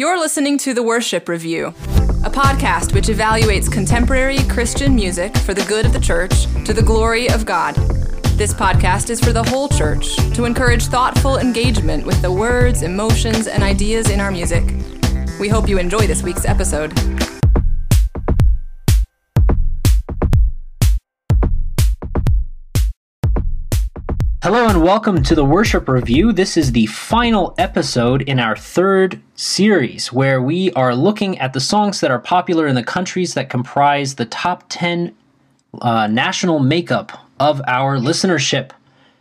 You're listening to The Worship Review, a podcast which evaluates contemporary Christian music for the good of the church to the glory of God. This podcast is for the whole church to encourage thoughtful engagement with the words, emotions, and ideas in our music. We hope you enjoy this week's episode. Hello and welcome to the Worship Review. This is the final episode in our third series where we are looking at the songs that are popular in the countries that comprise the top 10 uh, national makeup of our listenership.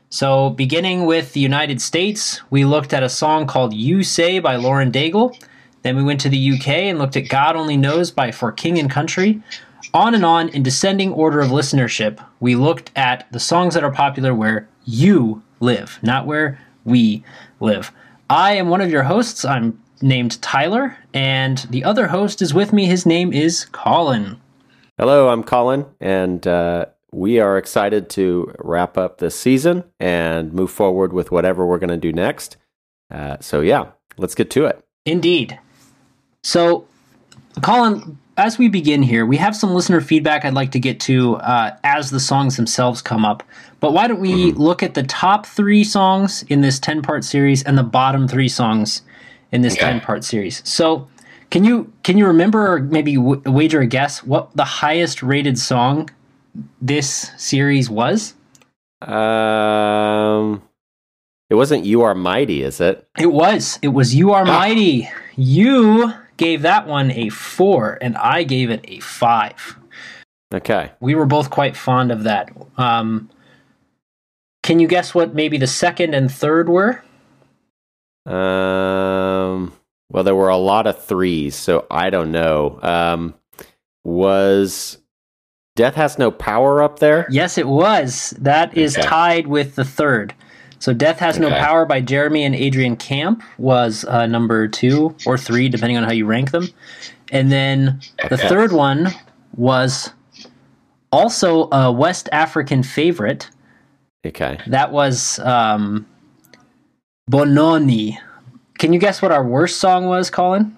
So, beginning with the United States, we looked at a song called You Say by Lauren Daigle. Then we went to the UK and looked at God Only Knows by For King and Country. On and on in descending order of listenership, we looked at the songs that are popular where you live, not where we live. I am one of your hosts. I'm named Tyler, and the other host is with me. His name is Colin. Hello, I'm Colin, and uh, we are excited to wrap up this season and move forward with whatever we're going to do next. Uh, so, yeah, let's get to it. Indeed. So, Colin, as we begin here, we have some listener feedback I'd like to get to uh, as the songs themselves come up. But why don't we mm-hmm. look at the top three songs in this 10 part series and the bottom three songs in this 10 part series? So, can you can you remember or maybe w- wager a guess what the highest rated song this series was? Um, it wasn't "You Are Mighty," is it? It was. It was "You Are ah. Mighty." You gave that one a four, and I gave it a five. Okay. We were both quite fond of that. Um, can you guess what maybe the second and third were? Um. Well, there were a lot of threes, so I don't know. Um, was Death Has No Power up there? Yes, it was. That is okay. tied with the third. So Death Has okay. No Power by Jeremy and Adrienne Camp was uh, number two or three, depending on how you rank them. And then the okay. third one was also a West African favorite. Okay. That was um, Bononi. Can you guess what our worst song was, Colin?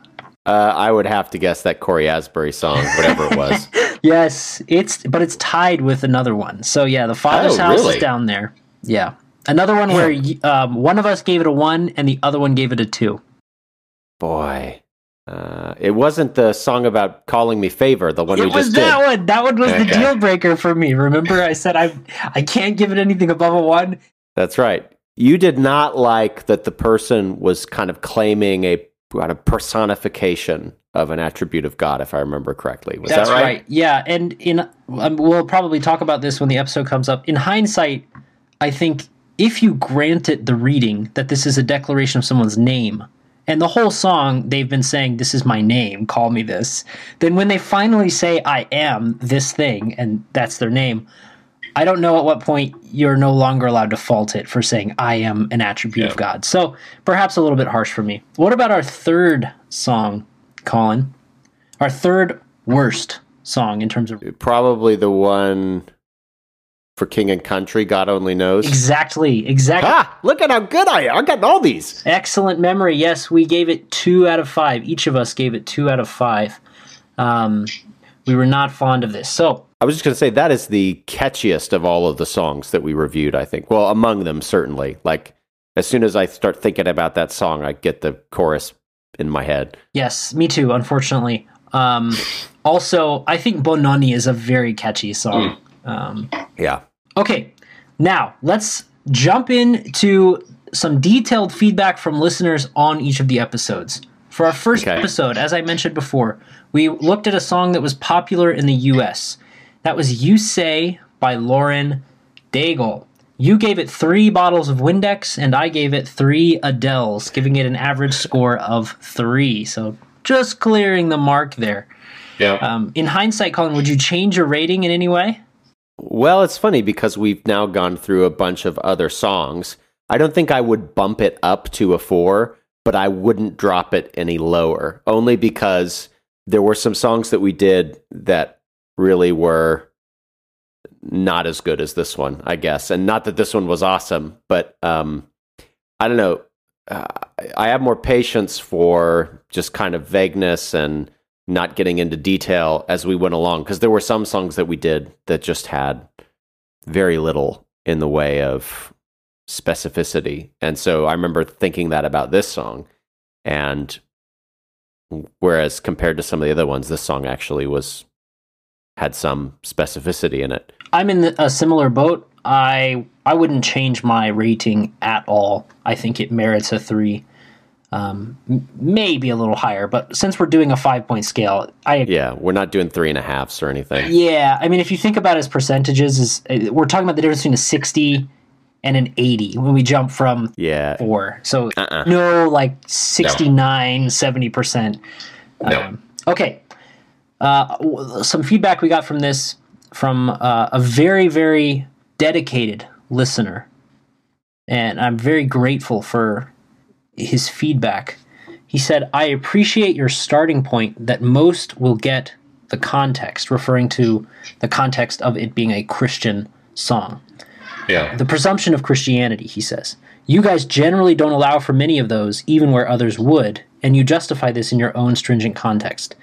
Uh, I would have to guess that Cory Asbury song, whatever it was. yes, it's but it's tied with another one. So yeah, the Father's oh, House really? is down there. Yeah. Another one where um, one of us gave it a one and the other one gave it a two. Boy, uh, it wasn't the song about calling me favor. The one it we was just that did. one. That one was okay. the deal breaker for me. Remember, I said I I can't give it anything above a one. That's right. You did not like that the person was kind of claiming a kind of personification of an attribute of God, if I remember correctly. Was That's that right? right? Yeah, and in um, we'll probably talk about this when the episode comes up. In hindsight, I think if you grant it the reading that this is a declaration of someone's name, and the whole song they've been saying, This is my name, call me this, then when they finally say, I am this thing, and that's their name, I don't know at what point you're no longer allowed to fault it for saying, I am an attribute yeah. of God. So perhaps a little bit harsh for me. What about our third song, Colin? Our third worst song in terms of. Probably the one for King and Country, God only knows. Exactly, exactly. Ah, look at how good I am. I got all these. Excellent memory. Yes, we gave it two out of five. Each of us gave it two out of five. Um, we were not fond of this. So I was just going to say that is the catchiest of all of the songs that we reviewed. I think. Well, among them certainly. Like as soon as I start thinking about that song, I get the chorus in my head. Yes, me too. Unfortunately. Um, also, I think Bononi is a very catchy song. Mm. Um, yeah. Okay, now let's jump into some detailed feedback from listeners on each of the episodes. For our first okay. episode, as I mentioned before, we looked at a song that was popular in the US. That was You Say by Lauren Daigle. You gave it three bottles of Windex, and I gave it three Adeles, giving it an average score of three. So just clearing the mark there. Yeah. Um, in hindsight, Colin, would you change your rating in any way? Well, it's funny because we've now gone through a bunch of other songs. I don't think I would bump it up to a four, but I wouldn't drop it any lower, only because there were some songs that we did that really were not as good as this one, I guess. And not that this one was awesome, but um, I don't know. uh, I have more patience for just kind of vagueness and not getting into detail as we went along because there were some songs that we did that just had very little in the way of specificity. And so I remember thinking that about this song. And whereas compared to some of the other ones, this song actually was had some specificity in it. I'm in a similar boat. I I wouldn't change my rating at all. I think it merits a three, um, maybe a little higher. But since we're doing a five point scale, I yeah, we're not doing three and a halfs or anything. Yeah, I mean, if you think about it as percentages, is uh, we're talking about the difference between a sixty and an 80 when we jump from yeah four. So uh-uh. no, like 69, no. 70%. No. Um, okay. Uh, some feedback we got from this from uh, a very, very dedicated listener. And I'm very grateful for his feedback. He said, I appreciate your starting point that most will get the context, referring to the context of it being a Christian song. Yeah. The presumption of Christianity, he says. You guys generally don't allow for many of those, even where others would, and you justify this in your own stringent context.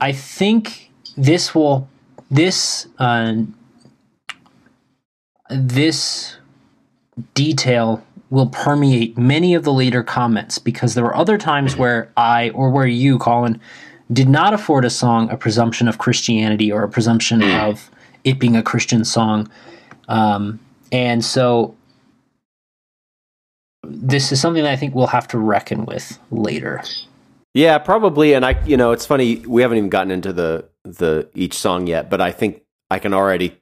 I think this will, this, uh, this detail will permeate many of the later comments because there were other times where I, or where you, Colin, did not afford a song a presumption of Christianity or a presumption hmm. of it being a Christian song um, and so this is something that I think we'll have to reckon with later. Yeah, probably. And I, you know, it's funny we haven't even gotten into the the each song yet, but I think I can already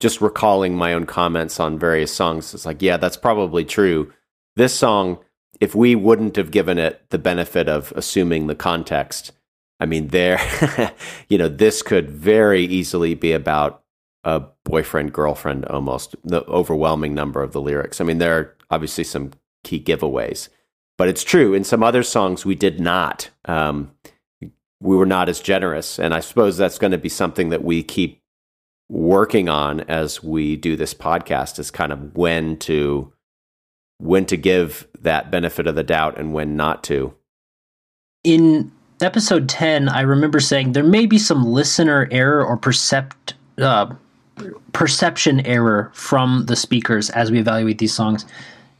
just recalling my own comments on various songs. It's like, yeah, that's probably true. This song, if we wouldn't have given it the benefit of assuming the context, I mean, there, you know, this could very easily be about a boyfriend girlfriend almost the overwhelming number of the lyrics. I mean, there are obviously some key giveaways, but it's true. In some other songs, we did not. Um, we were not as generous, and I suppose that's going to be something that we keep working on as we do this podcast. Is kind of when to when to give that benefit of the doubt and when not to. In episode 10 i remember saying there may be some listener error or percept uh, perception error from the speakers as we evaluate these songs.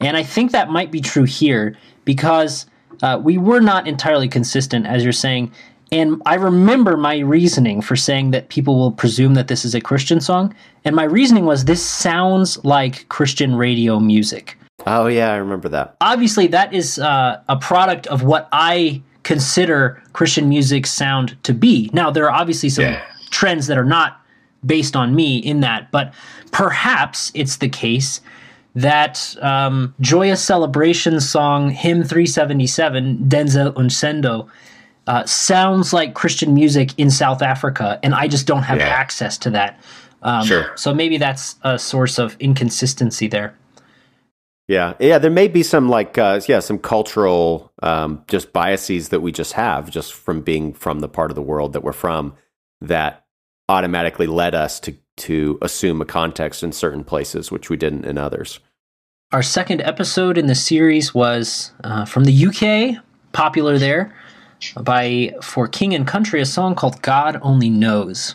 And I think that might be true here because uh, we were not entirely consistent, as you're saying. And I remember my reasoning for saying that people will presume that this is a Christian song. And my reasoning was this sounds like Christian radio music. Oh, yeah, I remember that. Obviously, that is uh, a product of what I consider Christian music sound to be. Now, there are obviously some yeah. trends that are not based on me in that, but perhaps it's the case that um, Joyous Celebration song Hymn 377, Denzel Unsendo, uh, sounds like Christian music in South Africa, and I just don't have yeah. access to that. Um, sure. So maybe that's a source of inconsistency there. Yeah, yeah. There may be some like uh, yeah, some cultural um, just biases that we just have just from being from the part of the world that we're from that automatically led us to to assume a context in certain places, which we didn't in others. Our second episode in the series was uh, from the UK, popular there, by For King and Country, a song called God Only Knows.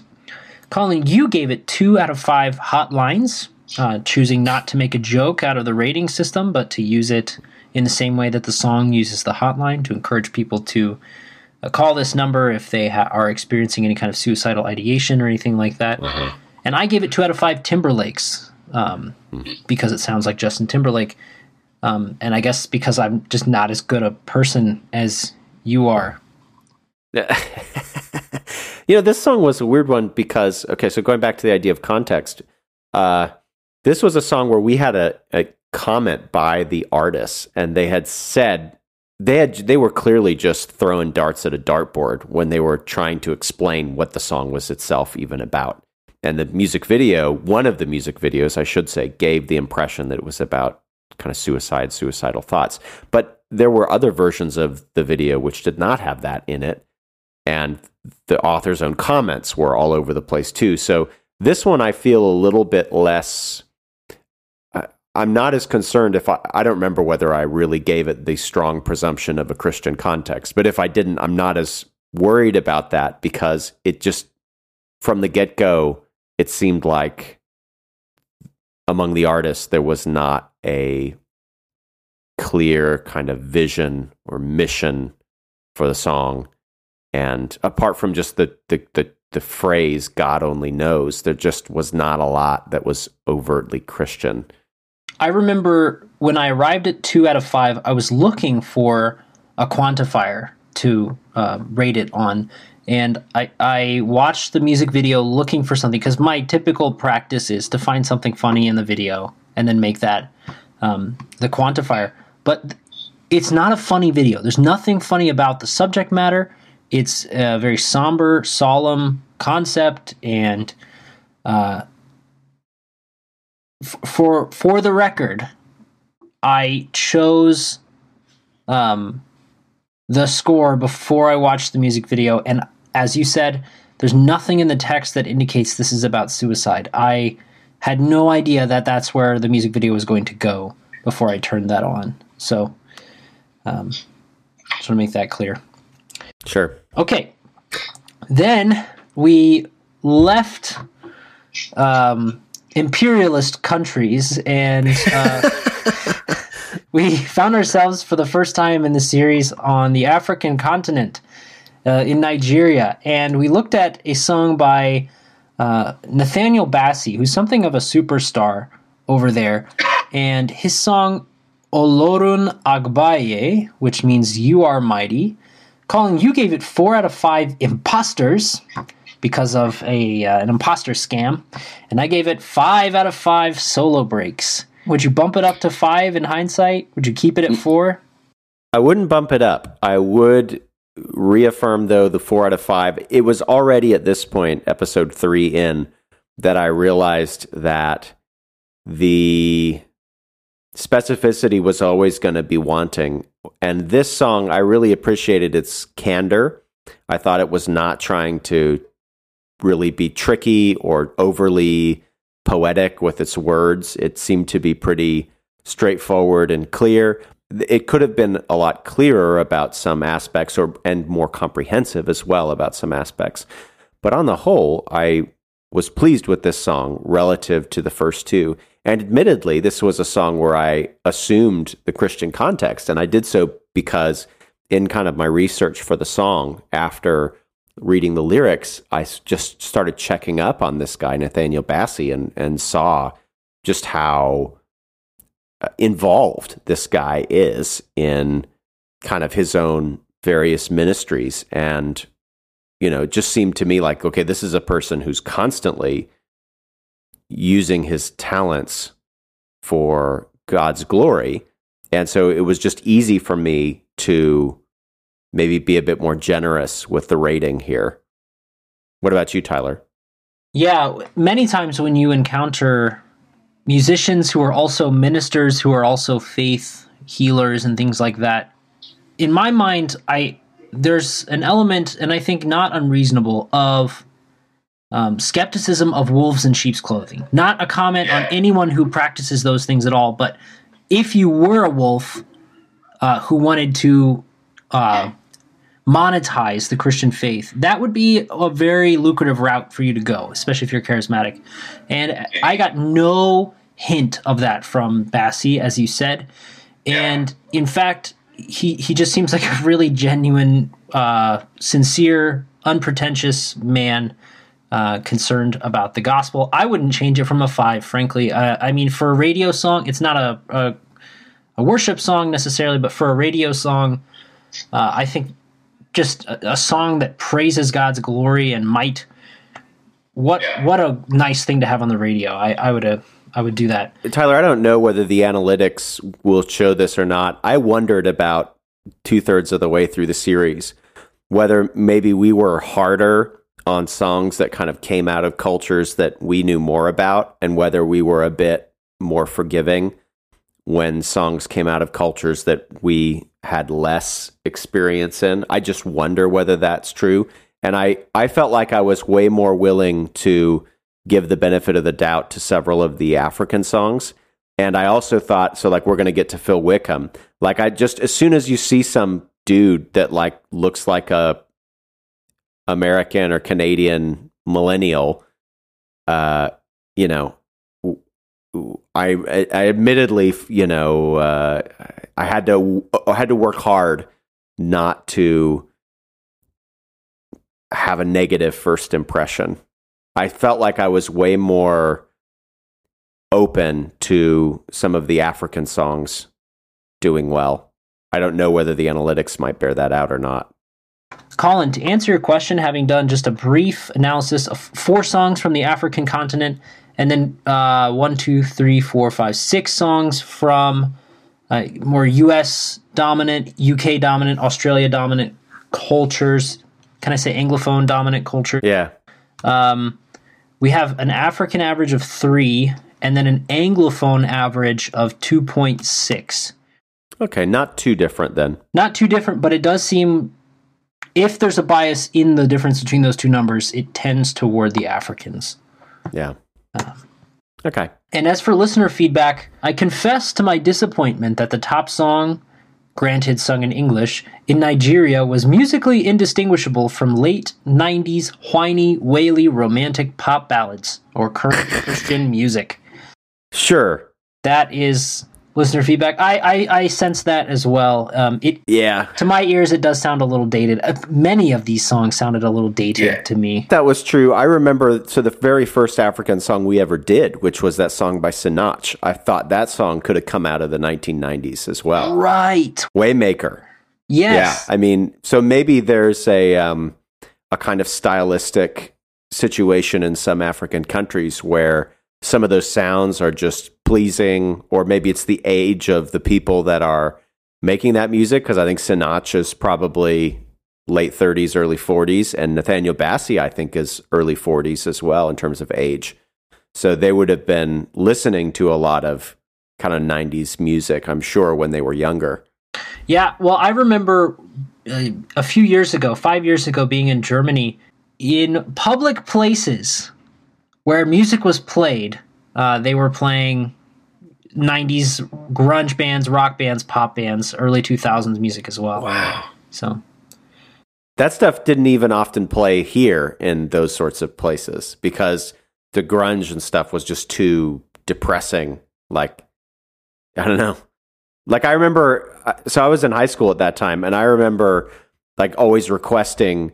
Colin, you gave it two out of five hot lines, uh, choosing not to make a joke out of the rating system, but to use it in the same way that the song uses the hotline to encourage people to uh, call this number if they ha- are experiencing any kind of suicidal ideation or anything like that. Uh-huh. And I gave it two out of five Timberlakes um, mm. because it sounds like Justin Timberlake. Um, and I guess because I'm just not as good a person as you are. You know, this song was a weird one because, okay, so going back to the idea of context, uh, this was a song where we had a, a comment by the artists, and they had said they had they were clearly just throwing darts at a dartboard when they were trying to explain what the song was itself even about. And the music video, one of the music videos, I should say, gave the impression that it was about kind of suicide, suicidal thoughts. But there were other versions of the video which did not have that in it. And the author's own comments were all over the place too. So this one I feel a little bit less I'm not as concerned if I, I don't remember whether I really gave it the strong presumption of a Christian context, but if I didn't, I'm not as worried about that because it just, from the get go, it seemed like among the artists, there was not a clear kind of vision or mission for the song. And apart from just the, the, the, the phrase God only knows, there just was not a lot that was overtly Christian. I remember when I arrived at two out of five, I was looking for a quantifier to uh, rate it on. And I, I watched the music video looking for something because my typical practice is to find something funny in the video and then make that um, the quantifier. But it's not a funny video. There's nothing funny about the subject matter. It's a very somber, solemn concept, and uh, f- for for the record, I chose um, the score before I watched the music video, and as you said, there's nothing in the text that indicates this is about suicide. I had no idea that that's where the music video was going to go before I turned that on. So, um, just want to make that clear. Sure. Okay. Then we left um, imperialist countries and uh, we found ourselves for the first time in the series on the African continent uh, in Nigeria. And we looked at a song by uh, Nathaniel Bassey, who's something of a superstar over there. And his song Olorun Agbaye, which means you are mighty. Colin, you gave it four out of five imposters because of a uh, an imposter scam, and I gave it five out of five solo breaks. Would you bump it up to five in hindsight? Would you keep it at four? I wouldn't bump it up. I would reaffirm though the four out of five. It was already at this point, episode three in, that I realized that the specificity was always going to be wanting. And this song, I really appreciated its candor. I thought it was not trying to really be tricky or overly poetic with its words. It seemed to be pretty straightforward and clear. It could have been a lot clearer about some aspects or and more comprehensive as well about some aspects. But on the whole, I was pleased with this song relative to the first two. And admittedly, this was a song where I assumed the Christian context. And I did so because, in kind of my research for the song after reading the lyrics, I just started checking up on this guy, Nathaniel Bassey, and, and saw just how uh, involved this guy is in kind of his own various ministries. And, you know, it just seemed to me like, okay, this is a person who's constantly using his talents for God's glory. And so it was just easy for me to maybe be a bit more generous with the rating here. What about you, Tyler? Yeah, many times when you encounter musicians who are also ministers, who are also faith healers and things like that, in my mind, I there's an element, and I think not unreasonable, of um, skepticism of wolves in sheep's clothing. Not a comment on anyone who practices those things at all, but if you were a wolf uh, who wanted to uh, monetize the Christian faith, that would be a very lucrative route for you to go, especially if you're charismatic. And I got no hint of that from Bassey, as you said. And in fact, he, he just seems like a really genuine, uh, sincere, unpretentious man uh, concerned about the gospel. I wouldn't change it from a five, frankly. Uh, I mean, for a radio song, it's not a, a, a worship song necessarily, but for a radio song, uh, I think just a, a, song that praises God's glory and might. What yeah. what a nice thing to have on the radio. I, I would have. I would do that. Tyler, I don't know whether the analytics will show this or not. I wondered about two thirds of the way through the series whether maybe we were harder on songs that kind of came out of cultures that we knew more about and whether we were a bit more forgiving when songs came out of cultures that we had less experience in. I just wonder whether that's true. And I, I felt like I was way more willing to give the benefit of the doubt to several of the African songs. And I also thought, so like we're going to get to Phil Wickham. Like I just, as soon as you see some dude that like looks like a American or Canadian millennial, uh, you know, I, I admittedly, you know, uh, I had to, I had to work hard not to have a negative first impression. I felt like I was way more open to some of the African songs doing well. I don't know whether the analytics might bear that out or not. Colin, to answer your question, having done just a brief analysis of four songs from the African continent, and then uh, one, two, three, four, five, six songs from uh, more US dominant, UK dominant, Australia dominant cultures. Can I say Anglophone dominant culture? Yeah. Um, we have an African average of three and then an Anglophone average of 2.6. Okay, not too different then. Not too different, but it does seem if there's a bias in the difference between those two numbers, it tends toward the Africans. Yeah. Uh, okay. And as for listener feedback, I confess to my disappointment that the top song, granted sung in English, in Nigeria was musically indistinguishable from late 90s whiny, waily romantic pop ballads or current Christian music. Sure. That is listener feedback. I, I, I sense that as well. Um, it Yeah. to my ears, it does sound a little dated. Uh, many of these songs sounded a little dated Yeah. to me. That was true. I remember so the very first African song we ever did, which was that song by Sinach. I thought that song could have come out of the 1990s as well. Right. Waymaker. Yes. Yeah, I mean, so maybe there's a um, a kind of stylistic situation in some African countries where some of those sounds are just pleasing, or maybe it's the age of the people that are making that music. Because I think Sinach is probably late 30s, early 40s, and Nathaniel Bassey, I think, is early 40s as well in terms of age. So they would have been listening to a lot of kind of 90s music, I'm sure, when they were younger. Yeah, well, I remember uh, a few years ago, five years ago, being in Germany in public places where music was played. Uh, they were playing 90s grunge bands, rock bands, pop bands, early 2000s music as well. Wow. So, That stuff didn't even often play here in those sorts of places because the grunge and stuff was just too depressing. Like, I don't know. Like, I remember, uh, so I was in high school at that time, and I remember like always requesting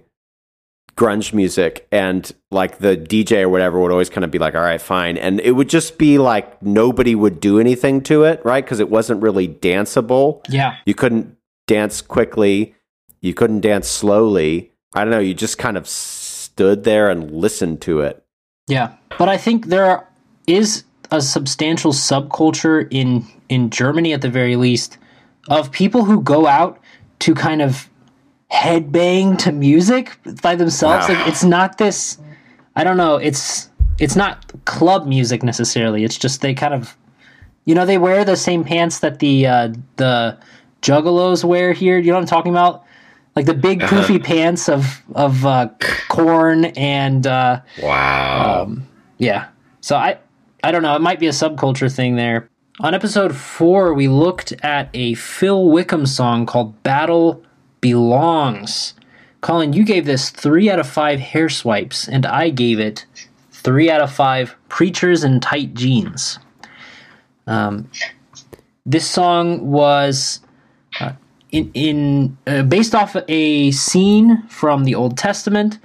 grunge music, and like the DJ or whatever would always kind of be like, all right, fine. And it would just be like nobody would do anything to it, right? Because it wasn't really danceable. yeah. You couldn't dance quickly. You couldn't dance slowly. I don't know. You just kind of stood there and listened to it. Yeah, but I think there is a substantial subculture in in Germany at the very least of people who go out to kind of headbang to music by themselves. Wow. Like it's not this. I don't know. It's it's not club music necessarily. It's just they kind of, you know, they wear the same pants that the uh, the juggalos wear here. You know what I'm talking about? Like the big poofy pants of of uh, Korn and. Uh, Wow. yeah. So I I don't know, it might be a subculture thing there. On episode 4, we looked at a Phil Wickham song called Battle Belongs. Colin, you gave this 3 out of 5 hair swipes and I gave it 3 out of 5 preachers in tight jeans. Um this song was uh, in in uh, based off a scene from the Old Testament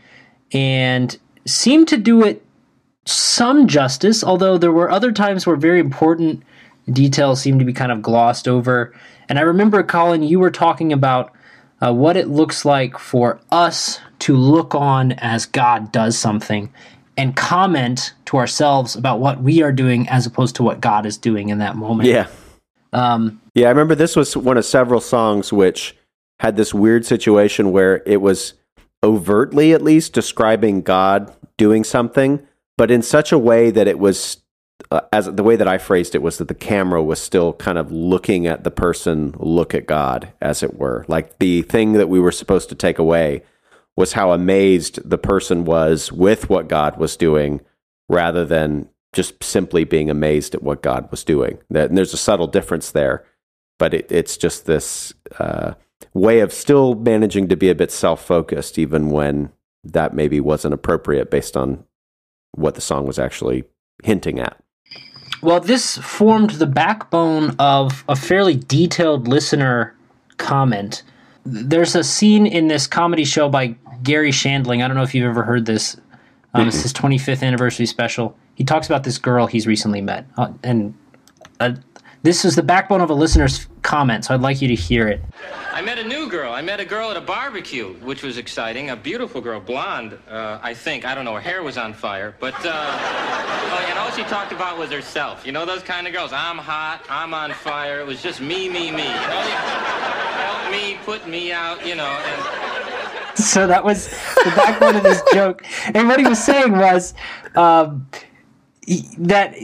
and seemed to do it some justice, although there were other times where very important details seemed to be kind of glossed over. And I remember, Colin, you were talking about uh, what it looks like for us to look on as God does something and comment to ourselves about what we are doing as opposed to what God is doing in that moment. yeah. Um, Yeah. I remember this was one of several songs which had this weird situation where it was overtly, at least, describing God doing something, but in such a way that it was. Uh, as the way that I phrased it was that the camera was still kind of looking at the person look at God, as it were. Like the thing that we were supposed to take away was how amazed the person was with what God was doing rather than just simply being amazed at what God was doing. That, and there's a subtle difference there, but it, it's just this uh, way of still managing to be a bit self focused, even when that maybe wasn't appropriate based on what the song was actually hinting at. Well, this formed the backbone of a fairly detailed listener comment. There's a scene in this comedy show by Garry Shandling. I don't know if you've ever heard this. Um, it's his 25th anniversary special. He talks about this girl he's recently met, uh, and uh, this is the backbone of a listener's comment. So I'd like you to hear it. I met a new girl. I met a girl at a barbecue, which was exciting. A beautiful girl, blonde, uh, I think. I don't know. Her hair was on fire, but uh, oh, and all she talked about was herself. You know those kind of girls. I'm hot. I'm on fire. It was just me, me, me. You know, help me, put me out. You know. And... So that was the backbone of this joke, and what he was saying was. Um, that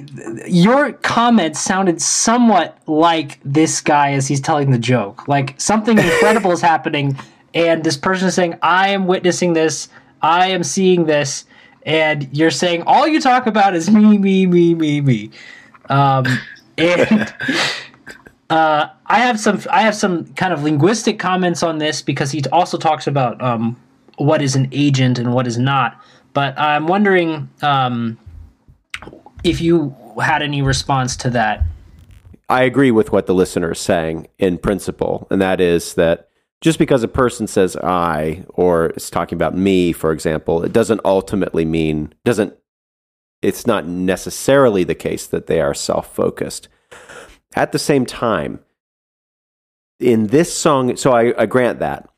your comments sounded somewhat like this guy as he's telling the joke. Like something incredible is happening, and this person is saying, I am witnessing this, I am seeing this, and you're saying all you talk about is me, me, me, me, me. Um, and uh, I have some I have some kind of linguistic comments on this because he also talks about um, what is an agent and what is not. But I'm wondering um, if you had any response to that. I agree with what the listener is saying in principle, and that is that just because a person says I or is talking about me, for example, it doesn't ultimately mean doesn't it's not necessarily the case that they are self-focused. At the same time, in this song, so I, I grant that.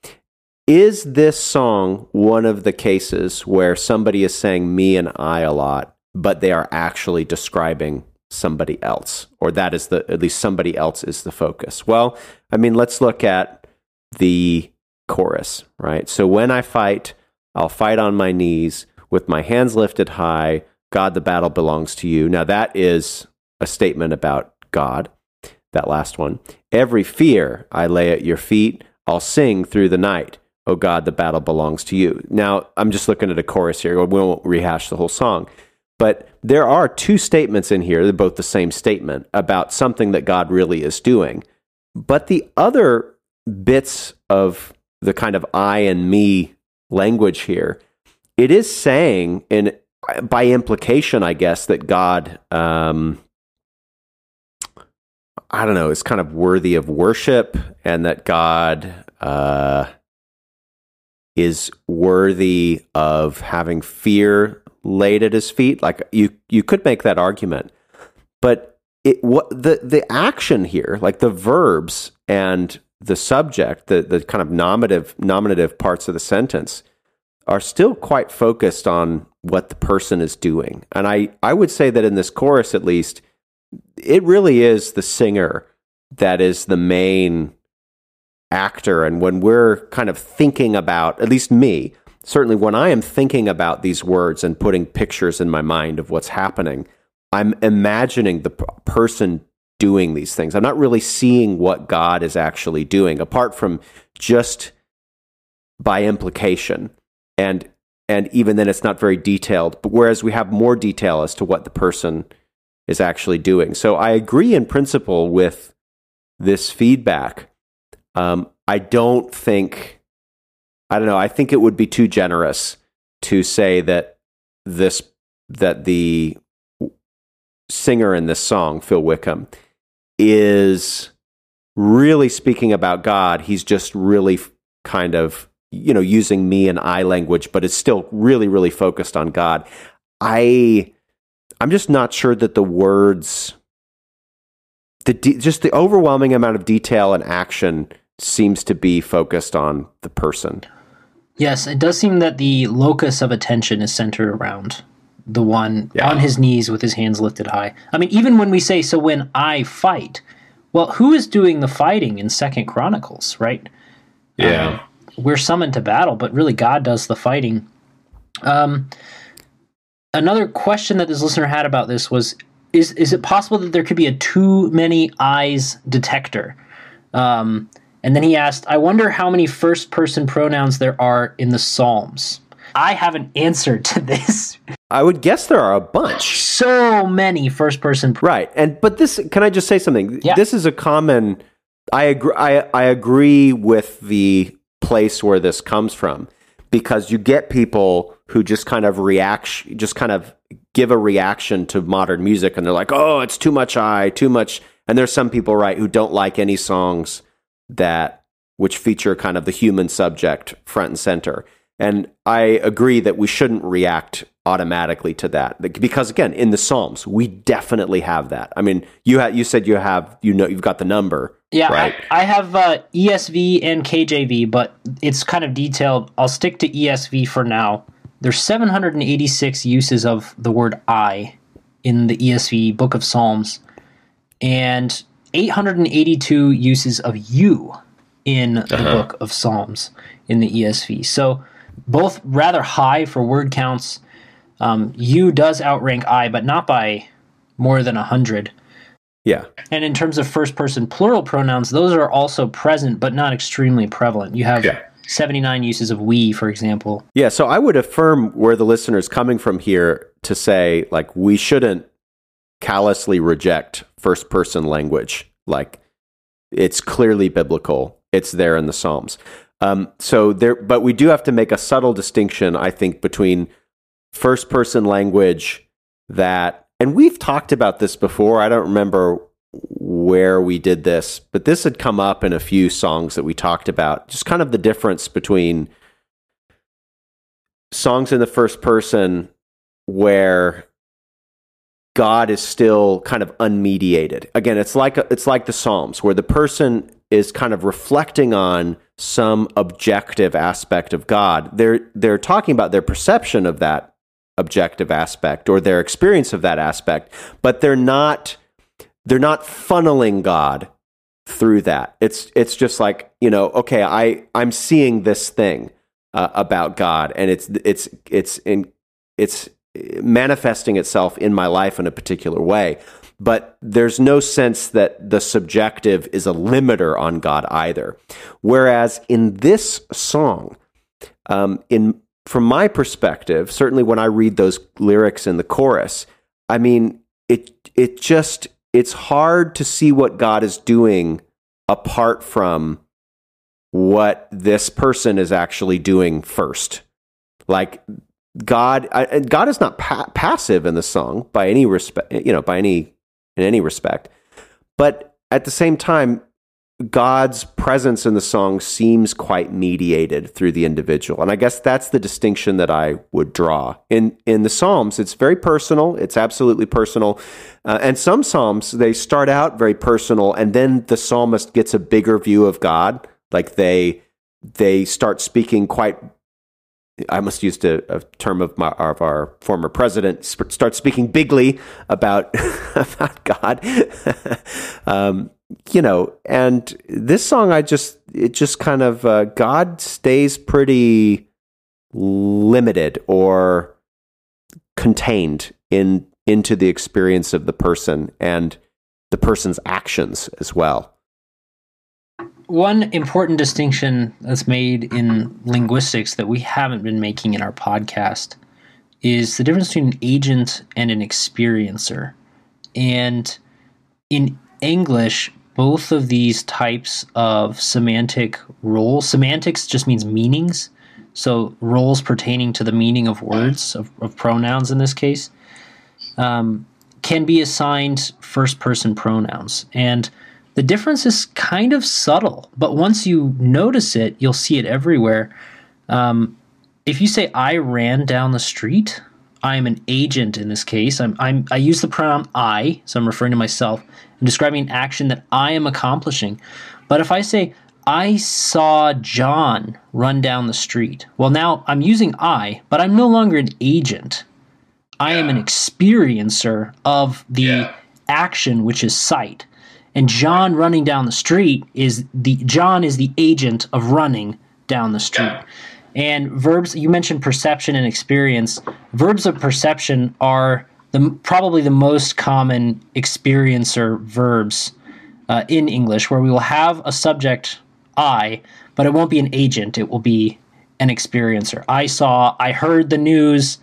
Is this song one of the cases where somebody is saying me and I a lot but they are actually describing somebody else, or that is the at least somebody else is the focus. Well, I mean, let's look at the chorus, right? So when I fight, I'll fight on my knees with my hands lifted high. God, the battle belongs to you. Now, that is a statement about God, that last one. Every fear I lay at your feet, I'll sing through the night. Oh God, the battle belongs to you. Now, I'm just looking at a chorus here. We won't rehash the whole song. But there are two statements in here, they're both the same statement about something that God really is doing. But the other bits of the kind of I and me language here, it is saying, in by implication, I guess, that God, um, I don't know, is kind of worthy of worship, and that God uh, is worthy of having fear laid at his feet. Like you, you could make that argument, but it what the the action here, like the verbs and the subject, the the kind of nominative nominative parts of the sentence, are still quite focused on what the person is doing. And I I would say that in this chorus, at least, it really is the singer that is the main actor. And when we're kind of thinking about, at least me, certainly when I am thinking about these words and putting pictures in my mind of what's happening, I'm imagining the p- person doing these things. I'm not really seeing what God is actually doing, apart from just by implication. And and even then it's not very detailed. But whereas we have more detail as to what the person is actually doing. So I agree in principle with this feedback. Um, I don't think I don't know. I think it would be too generous to say that this that the singer in this song, Phil Wickham, is really speaking about God. He's just really kind of you know using me and I language, but it's still really really focused on God. I I'm just not sure that the words the de- just the overwhelming amount of detail and action seems to be focused on the person. Yes, it does seem that the locus of attention is centered around the one yeah. on his knees with his hands lifted high. I mean, even when we say, so when I fight, well, who is doing the fighting in Second Chronicles, right? Yeah. Um, we're summoned to battle, but really God does the fighting. Um, another question that this listener had about this was is is it possible that there could be a too many eyes detector? Um, and then he asked, I wonder how many first person pronouns there are in the Psalms. I have an answer to this. I would guess there are a bunch. So many first person. Right. And but this can I just say something? Yeah. This is a common I agree I, I agree with the place where this comes from because you get people who just kind of react just kind of give a reaction to modern music and they're like, "Oh, it's too much I, too much." And there's some people right who don't like any songs that which feature kind of the human subject front and center. And I agree that we shouldn't react automatically to that because again, in the Psalms, we definitely have that. I mean, you ha- you said you have you know you've got the number. Yeah, right. I, I have uh, ESV and KJV, but it's kind of detailed. I'll stick to ESV for now. There's 786 uses of the word I in the ESV Book of Psalms, and 882 uses of you in the Book of Psalms in the ESV. So both rather high for word counts. Um, you does outrank I, but not by more than 100. Yeah. And in terms of first person plural pronouns, those are also present, but not extremely prevalent. You have Yeah. 79 uses of we, for example. Yeah, so I would affirm where the listener's coming from here to say, like, we shouldn't callously reject first person language. Like, it's clearly biblical, it's there in the Psalms. Um, so there, but we do have to make a subtle distinction, I think, between first person language that, and we've talked about this before. I don't remember where we did this, but this had come up in a few songs that we talked about. Just kind of the difference between songs in the first person where God is still kind of unmediated. Again, it's like it's like the Psalms where the person is kind of reflecting on some objective aspect of God. They're they're talking about their perception of that objective aspect or their experience of that aspect, but they're not they're not funneling God through that. It's it's just like you know, okay, I I'm seeing this thing uh, about God, and it's it's it's in it's manifesting itself in my life in a particular way. But there's no sense that the subjective is a limiter on God either. Whereas in this song, um, in from my perspective, certainly when I read those lyrics in the chorus, I mean, it it just it's hard to see what God is doing apart from what this person is actually doing first. Like God, I, God is not pa- passive in the song by any respect, you know, by any in any respect. But at the same time, God's presence in the song seems quite mediated through the individual, and I guess that's the distinction that I would draw in in the Psalms. It's very personal; it's absolutely personal, uh, and some Psalms they start out very personal, and then the psalmist gets a bigger view of God, like they they start speaking quite I must use a, a term of, my, of our former president, sp- start speaking bigly about, about God. um, you know, and this song, I just, it just kind of, uh, God stays pretty limited or contained in into the experience of the person and the person's actions as well. One important distinction that's made in linguistics that we haven't been making in our podcast is the difference between an agent and an experiencer. And in English, both of these types of semantic roles, semantics just means meanings. So roles pertaining to the meaning of words, of, of pronouns in this case, um, can be assigned first person pronouns. And the difference is kind of subtle, but once you notice it, you'll see it everywhere. Um, if you say I ran down the street, I'm an agent in this case. I'm, I'm I use the pronoun I, so I'm referring to myself and describing an action that I am accomplishing. But if I say I saw John run down the street, well now I'm using I, but I'm no longer an agent. I am an experiencer of the Yeah. action which is sight. And John running down the street is the John is the agent of running down the street. Yeah. And verbs you mentioned perception and experience. Verbs of perception are the probably the most common experiencer verbs uh, in English, where we will have a subject I, but it won't be an agent. It will be an experiencer. I saw. I heard the news.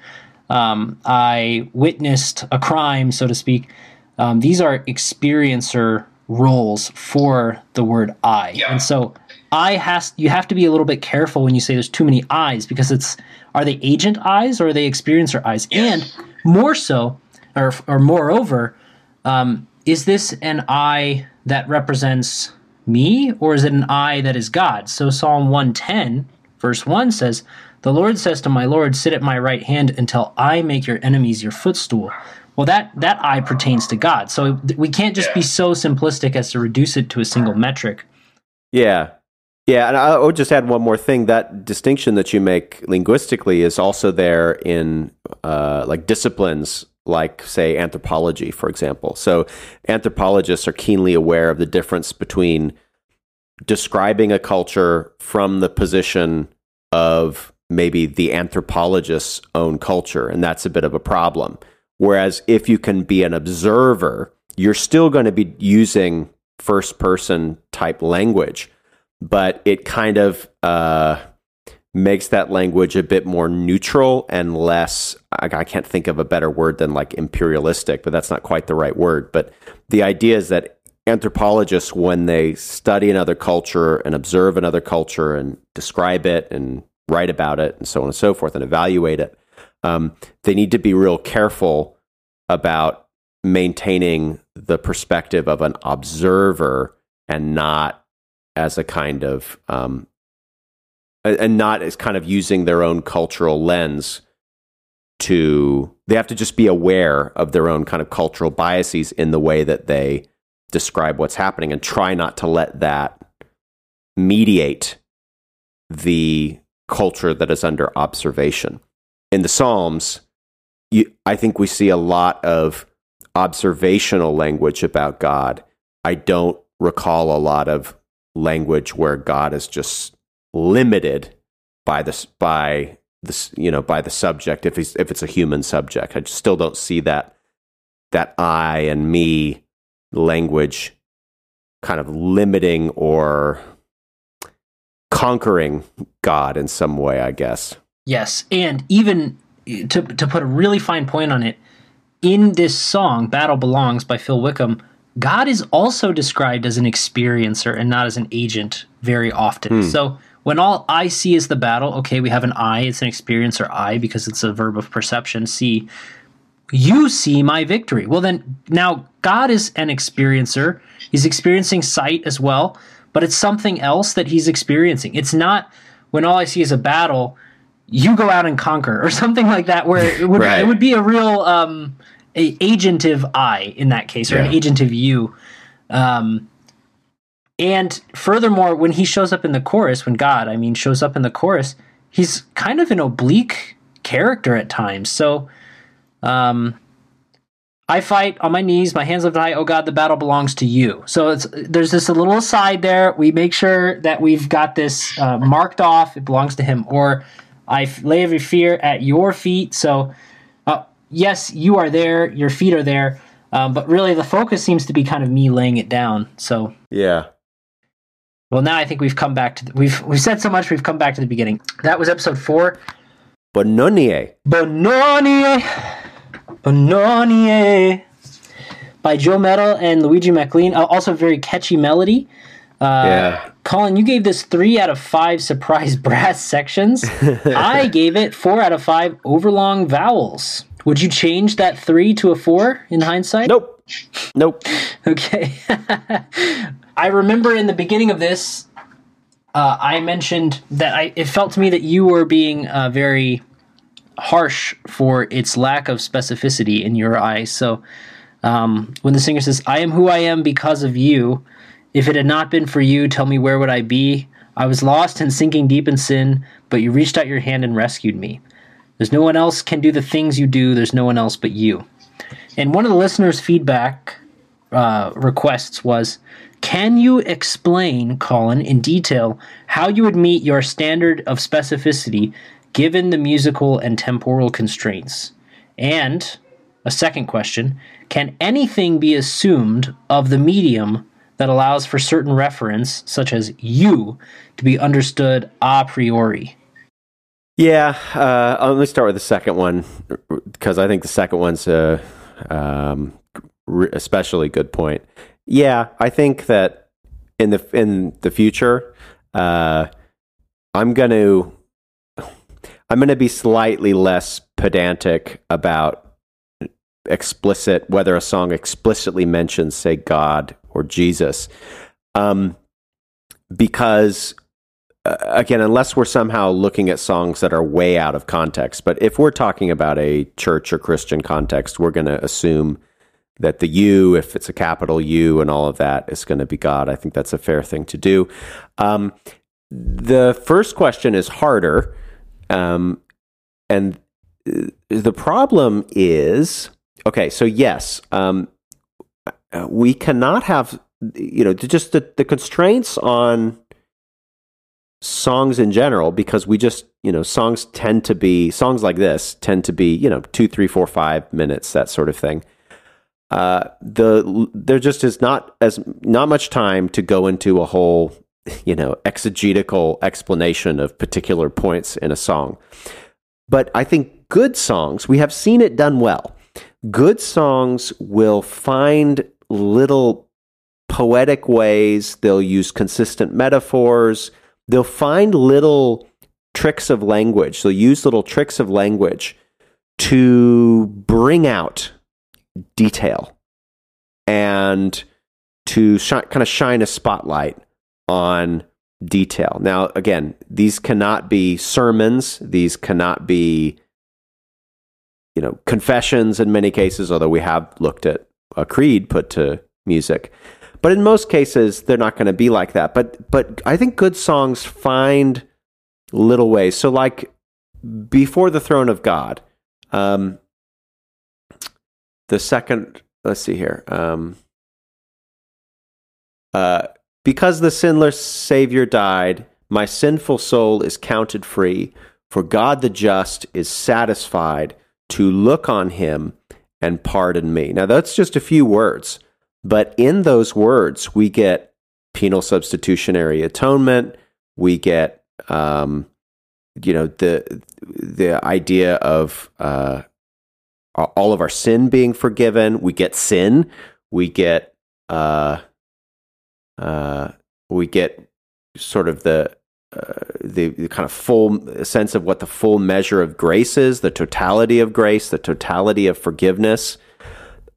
um, I witnessed a crime, so to speak. Um, these are experiencer roles for the word I, Yeah. and so I has you have to be a little bit careful when you say there's too many eyes because it's are they agent eyes or are they experiencer eyes, and more so, or or moreover, um, is this an I that represents me or is it an I that is God? So Psalm 110, verse 1 says, The Lord says to my Lord, Sit at my right hand until I make your enemies your footstool. Well, that, that I pertains to God. So we can't just be so simplistic as to reduce it to a single metric. Yeah. Yeah, and I would just add one more thing. That distinction that you make linguistically is also there in uh, like disciplines like, say, anthropology, for example. So anthropologists are keenly aware of the difference between describing a culture from the position of maybe the anthropologist's own culture, and that's a bit of a problem. Whereas if you can be an observer, you're still going to be using first person type language, but it kind of uh, makes that language a bit more neutral and less. I, I can't think of a better word than like imperialistic, but that's not quite the right word. But the idea is that anthropologists, when they study another culture and observe another culture and describe it and write about it and so on and so forth and evaluate it, um, they need to be real careful about maintaining the perspective of an observer and not as a kind of um, and not as kind of using their own cultural lens to they have to just be aware of their own kind of cultural biases in the way that they describe what's happening and try not to let that mediate the culture that is under observation in the psalms you, i think we see a lot of observational language about god. I don't recall a lot of language where god is just limited by this by this you know by the subject if he's if it's a human subject. I still don't see that that i and me language kind of limiting or conquering god in some way i guess Yes, and even eh, to to put a really fine point on it, in this song "Battle Belongs" by Phil Wickham, God is also described as an experiencer and not as an agent very often. Hmm. So when all I see is the battle, okay, we have an I, it's an experiencer I because it's a verb of perception. See, you see my victory. Well, then now God is an experiencer. He's experiencing sight as well, but it's something else that he's experiencing. It's not when all I see is a battle, you go out and conquer or something like that, where it would, Right. it would be a real um, a agentive I in that case, or an Yeah. agentive you. Um, and furthermore, when he shows up in the chorus, when God, I mean, shows up in the chorus, he's kind of an oblique character at times. So, um, I fight on my knees, my hands lifted high. Oh God, the battle belongs to you. So it's there's this a little aside there. We make sure that we've got this uh, marked off. It belongs to Him. Or I lay every fear at your feet. So uh, yes, you are there. Your feet are there. Um, but really, the focus seems to be kind of me laying it down. So yeah well, now I think we've come back to the, we've we've said so much. We've come back to the beginning. That was episode four. Bo Noo Ni Bononie, Bo Noo Ni, by Joe Mettle and Luigi Maclean. Uh, Also, very catchy melody. Uh, yeah Colin, you gave this three out of five surprise brass sections. I gave it four out of five overlong vowels. Would you change that three to a four in hindsight? nope nope Okay. I remember in the beginning of this, uh, I mentioned that I, it felt to me that you were being uh, very harsh for its lack of specificity in your eyes. So um, when the singer says, I am who I am because of you, if it had not been for you, tell me where would I be? I was lost and sinking deep in sin, but you reached out your hand and rescued me. There's no one else can do the things you do, there's no one else but you. And one of the listeners' feedback uh, requests was Can you explain, Colin, in detail how you would meet your standard of specificity given the musical and temporal constraints? And a second question Can anything be assumed of the medium that allows for certain reference, such as you, to be understood a priori? Yeah, uh, let me start with the second one. because I think the second one's a um, especially good point. Yeah, I think that in the in the future, uh, I'm going to I'm going to be slightly less pedantic about explicit whether a song explicitly mentions say God or Jesus, um, because uh, again, unless we're somehow looking at songs that are way out of context, but if we're talking about a church or Christian context, we're going to assume that the U, if it's a capital U and all of that, is going to be God. I think that's a fair thing to do. Um, the first question is harder. Um, and the problem is okay, so yes, um, we cannot have, you know, just the, the constraints on songs in general because we just you know songs tend to be songs like this tend to be you know two three four five minutes that sort of thing. Uh the there just is not as not much time to go into a whole you know exegetical explanation of particular points in a song. But i think good songs we have seen it done well good songs will find little poetic ways they'll use consistent metaphors they'll find little tricks of language. They'll use little tricks of language to bring out detail and to sh- kind of shine a spotlight on detail. Now, again, these cannot be sermons. These cannot be, you know, confessions in many cases, although we have looked at a creed put to music. But in most cases, they're not going to be like that. But but I think good songs find little ways. So like before the throne of God, um, the second. Let's see here. Um, uh, because the sinless Savior died, my sinful soul is counted free. For God the just is satisfied to look on him and pardon me. Now, that's just a few words. But in those words, we get penal substitutionary atonement. We get, um, you know, the the idea of uh, all of our sin being forgiven. We get sin. We get uh, uh, we get sort of the the, the, kind of full sense of what the full measure of grace is, the totality of grace, the totality of forgiveness.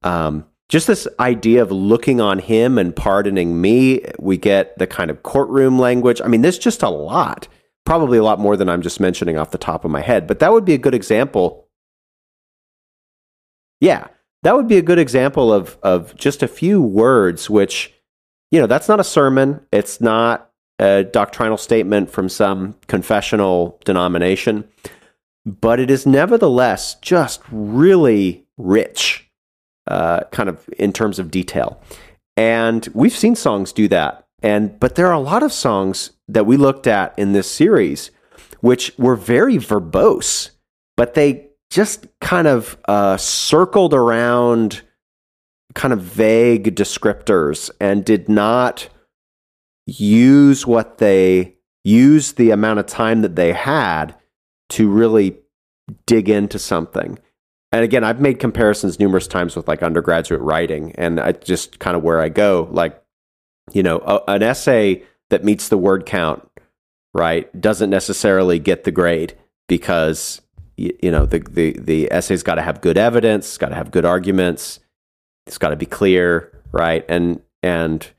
Um, just this idea of looking on him and pardoning me. We get the kind of courtroom language. I mean, there's just a lot, probably a lot more than I'm just mentioning off the top of my head, but that would be a good example. Yeah, that would be a good example of, of just a few words, which, you know, that's not a sermon. It's not a doctrinal statement from some confessional denomination, but it is nevertheless just really rich uh, kind of in terms of detail. And we've seen songs do that. And but there are a lot of songs that we looked at in this series which were very verbose, but they just kind of uh, circled around kind of vague descriptors and did not use what they use the amount of time that they had to really dig into something. And again, I've made comparisons numerous times with like undergraduate writing, and I just kind of where I go, like, you know, a, an essay that meets the word count, right, doesn't necessarily get the grade because you, you know the the the essay's got to have good evidence, got to have good arguments, it's got to be clear, right, and and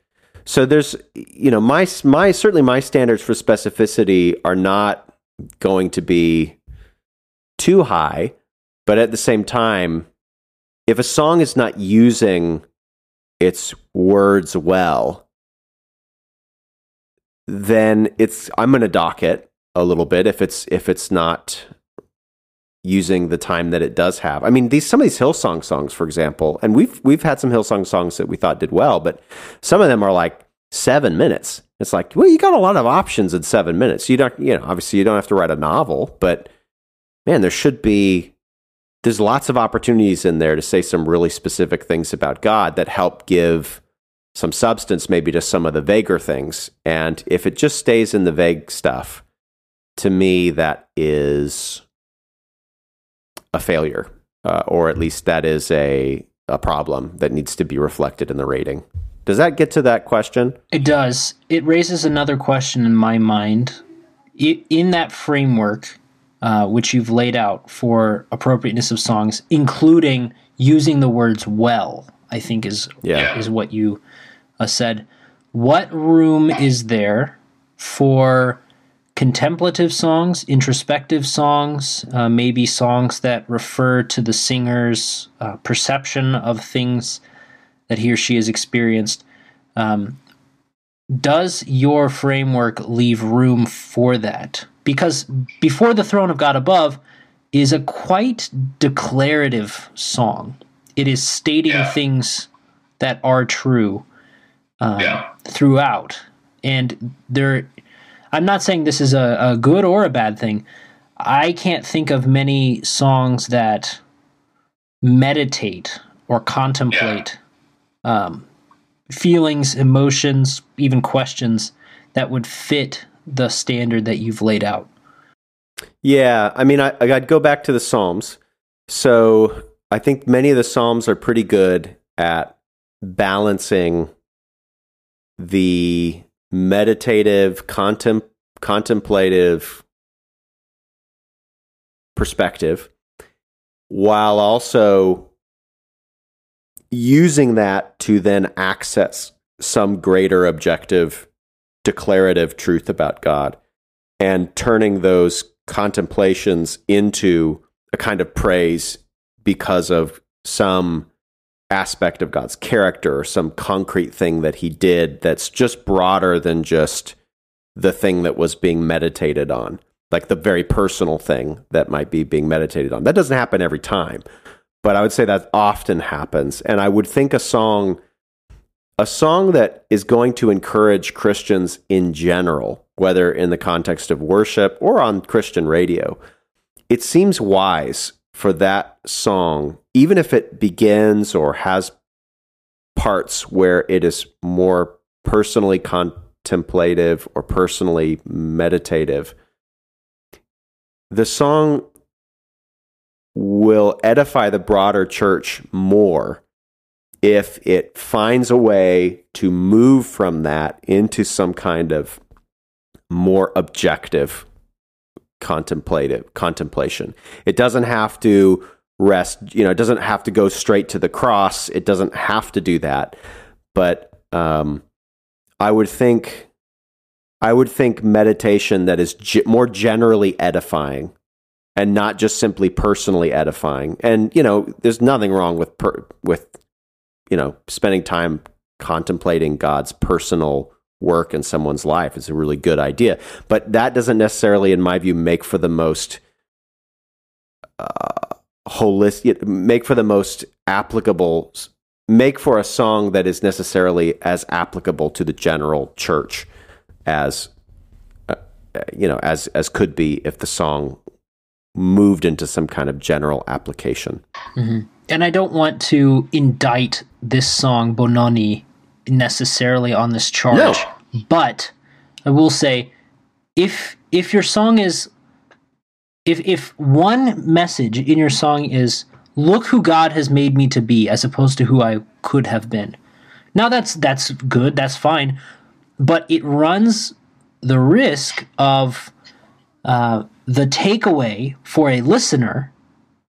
so there's you know my my certainly my standards for specificity are not going to be too high but at the same time, if a song is not using its words well, then it's I'm going to dock it a little bit if it's if it's not using the time that it does have. I mean, these some of these Hillsong songs, for example, and we've we've had some Hillsong songs that we thought did well, but some of them are like seven minutes. It's like, well, you got a lot of options in seven minutes. You don't, you know, obviously you don't have to write a novel, but man, there should be there's lots of opportunities in there to say some really specific things about God that help give some substance maybe to some of the vaguer things. And if it just stays in the vague stuff, to me, that is a failure. uh, or at least that is a a problem that needs to be reflected in the rating. Does that get to that question? It does. It raises another question in my mind. In that framework, uh, which you've laid out for appropriateness of songs, including using the words "well," I think is Yeah. is what you uh, said. What room is there for contemplative songs, introspective songs, uh, maybe songs that refer to the singer's uh, perception of things that he or she has experienced? Um, does your framework leave room for that? Because Before the Throne of God Above is a quite declarative song. It is stating Yeah. things that are true yeah. throughout. And there, I'm not saying this is a, a good or a bad thing. I can't think of many songs that meditate or contemplate um, feelings, emotions, even questions that would fit the standard that you've laid out. Yeah, I mean, I, I'd go back to the Psalms. So I think many of the Psalms are pretty good at balancing the meditative, contem- contemplative perspective while also using that to then access some greater objective declarative truth about God and turning those contemplations into a kind of praise because of some aspect of God's character or some concrete thing that he did that's just broader than just the thing that was being meditated on, like the very personal thing that might be being meditated on. That doesn't happen every time, but I would say that often happens. And I would think a song a song that is going to encourage Christians in general, whether in the context of worship or on Christian radio, it seems wise for that song, even if it begins or has parts where it is more personally contemplative or personally meditative, the song will edify the broader church more if it finds a way to move from that into some kind of more objective contemplative contemplation. It doesn't have to rest, you know, it doesn't have to go straight to the cross. It doesn't have to do that. But um, I would think I would think meditation that is ge- more generally edifying and not just simply personally edifying. And you know, there's nothing wrong with per- with you know, spending time contemplating God's personal work in someone's life is a really good idea. But that doesn't necessarily, in my view, make for the most uh, holistic, make for the most applicable, make for a song that is necessarily as applicable to the general church as, uh, you know, as as could be if the song moved into some kind of general application. Mm-hmm. And I don't want to indict this song Bo Noo Ni necessarily on this charge, No. But I will say if if your song is if if one message in your song is look who God has made me to be as opposed to who I could have been. Now that's that's good, that's fine, but it runs the risk of uh, the takeaway for a listener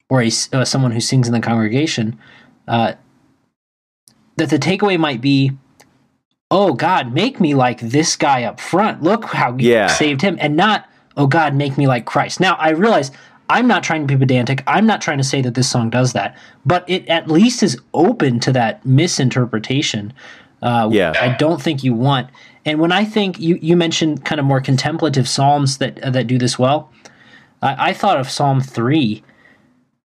or a, uh, someone who sings in the congregation, uh, that the takeaway might be, "Oh God, make me like this guy up front. Look how you Yeah. saved him," and not, "Oh God, make me like Christ." Now I realize I'm not trying to be pedantic. I'm not trying to say that this song does that, but it at least is open to that misinterpretation. Uh, Yeah. I don't think you want. And when I think you, you mentioned kind of more contemplative psalms that that do this well, I, I thought of Psalm three.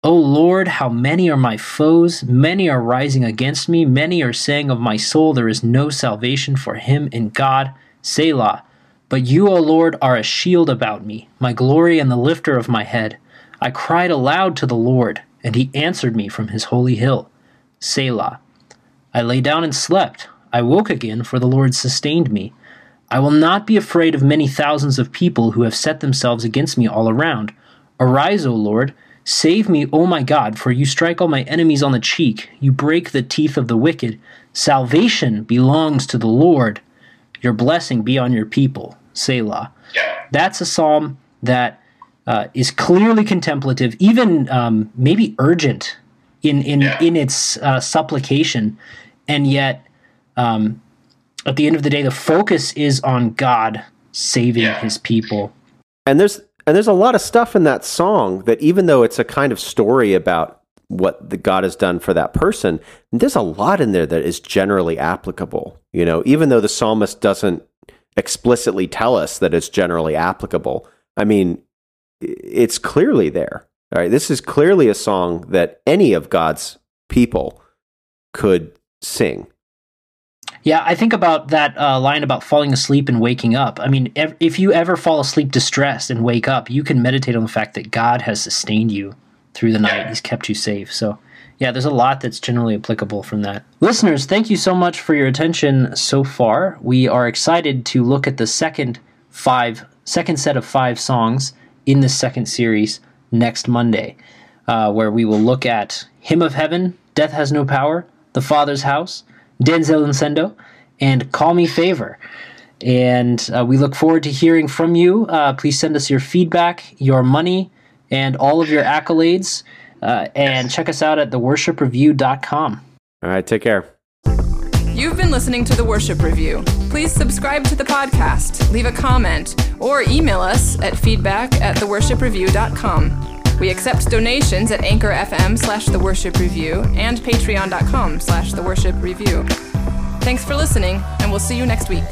O Lord, how many are my foes? Many are rising against me. Many are saying of my soul, There is no salvation for him in God. Selah. But you, O Lord, are a shield about me, my glory and the lifter of my head. I cried aloud to the Lord, and he answered me from his holy hill. Selah. I lay down and slept. I woke again, for the Lord sustained me. I will not be afraid of many thousands of people who have set themselves against me all around. Arise, O Lord, Save me, O my God, for you strike all my enemies on the cheek. You break the teeth of the wicked. Salvation belongs to the Lord. Your blessing be on your people. Selah. Yeah. That's a psalm that uh, is clearly contemplative, even um, maybe urgent in in Yeah. in its uh, supplication, and yet um, at the end of the day, the focus is on God saving Yeah. His people. and there's and there's a lot of stuff in that song that even though it's a kind of story about what the God has done for that person, there's a lot in there that is generally applicable. You know, even though the psalmist doesn't explicitly tell us that it's generally applicable. I mean, it's clearly there. All right, this is clearly a song that any of God's people could sing. Yeah, I think about that uh, line about falling asleep and waking up. I mean, ev- if you ever fall asleep distressed and wake up, you can meditate on the fact that God has sustained you through the night. Yeah. He's kept you safe. So, yeah, there's a lot that's generally applicable from that. Listeners, thank you so much for your attention so far. We are excited to look at the second five, second set of five songs in the second series next Monday, uh, where we will look at Hymn of Heaven, Death Has No Power, The Father's House, Denzel Incendo, and Call Me Favor. And uh, we look forward to hearing from you. Uh, please send us your feedback, your money, and all of your accolades. Uh, and check us out at theworshipreview.com. All right, take care. You've been listening to The Worship Review. Please subscribe to the podcast, leave a comment, or email us at feedback at theworshipreview.com. We accept donations at Anchor FM slash The Worship Review and patreon.com slash The Worship Review. Thanks for listening, and we'll see you next week.